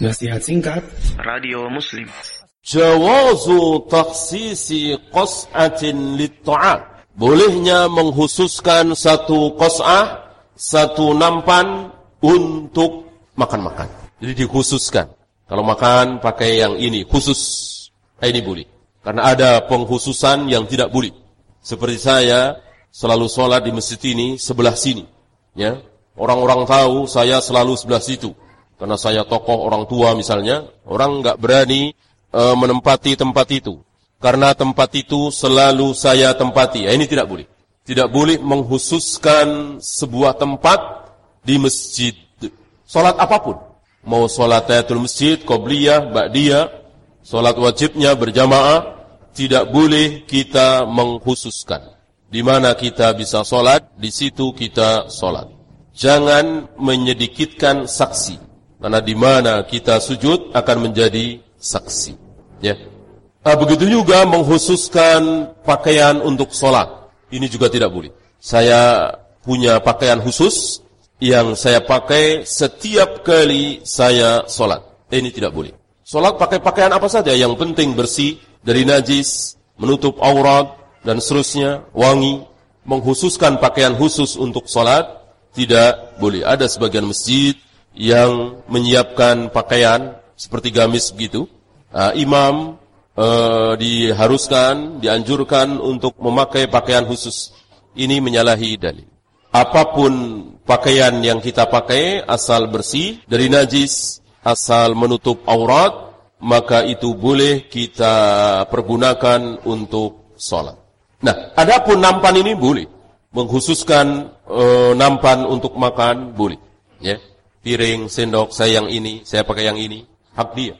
Nasihat singkat Radio Muslim Jawazu taksisi qas'atin litta'am Bolehnya menghususkan satu qas'ah, satu nampan untuk makan-makan. Jadi dikhususkan. Kalau makan pakai yang ini, khusus. Eh, ini boleh. Karena ada penghususan yang tidak boleh. Seperti saya selalu sholat di masjid ini sebelah sini. Ya, Orang-orang tahu saya selalu sebelah situ karena saya tokoh orang tua misalnya, orang nggak berani e, menempati tempat itu. Karena tempat itu selalu saya tempati. Ya, ini tidak boleh. Tidak boleh menghususkan sebuah tempat di masjid. Salat apa pun. Mau salat tayatul masjid, qobliyah, ba'diyah, salat wajibnya berjamaah, tidak boleh kita menghususkan. Di mana kita bisa salat, di situ kita salat. Jangan menyedikitkan saksi. Karena di mana kita sujud akan menjadi saksi. Ya. Nah, begitu juga menghususkan pakaian untuk sholat. Ini juga tidak boleh. Saya punya pakaian khusus yang saya pakai setiap kali saya sholat. Ini tidak boleh. Sholat pakai pakaian apa saja yang penting bersih dari najis, menutup aurat dan seterusnya, wangi. Menghususkan pakaian khusus untuk sholat tidak boleh. Ada sebagian masjid yang menyiapkan pakaian seperti gamis begitu, uh, imam uh, diharuskan, dianjurkan untuk memakai pakaian khusus. Ini menyalahi dalil. Apa pun pakaian yang kita pakai asal bersih dari najis, asal menutup aurat, maka itu boleh kita pergunakan untuk sholat. Nah, adapun nampan ini boleh. Mengkhususkan uh, nampan untuk makan boleh. Ya piring, sendok, saya yang ini, saya pakai yang ini, hak dia.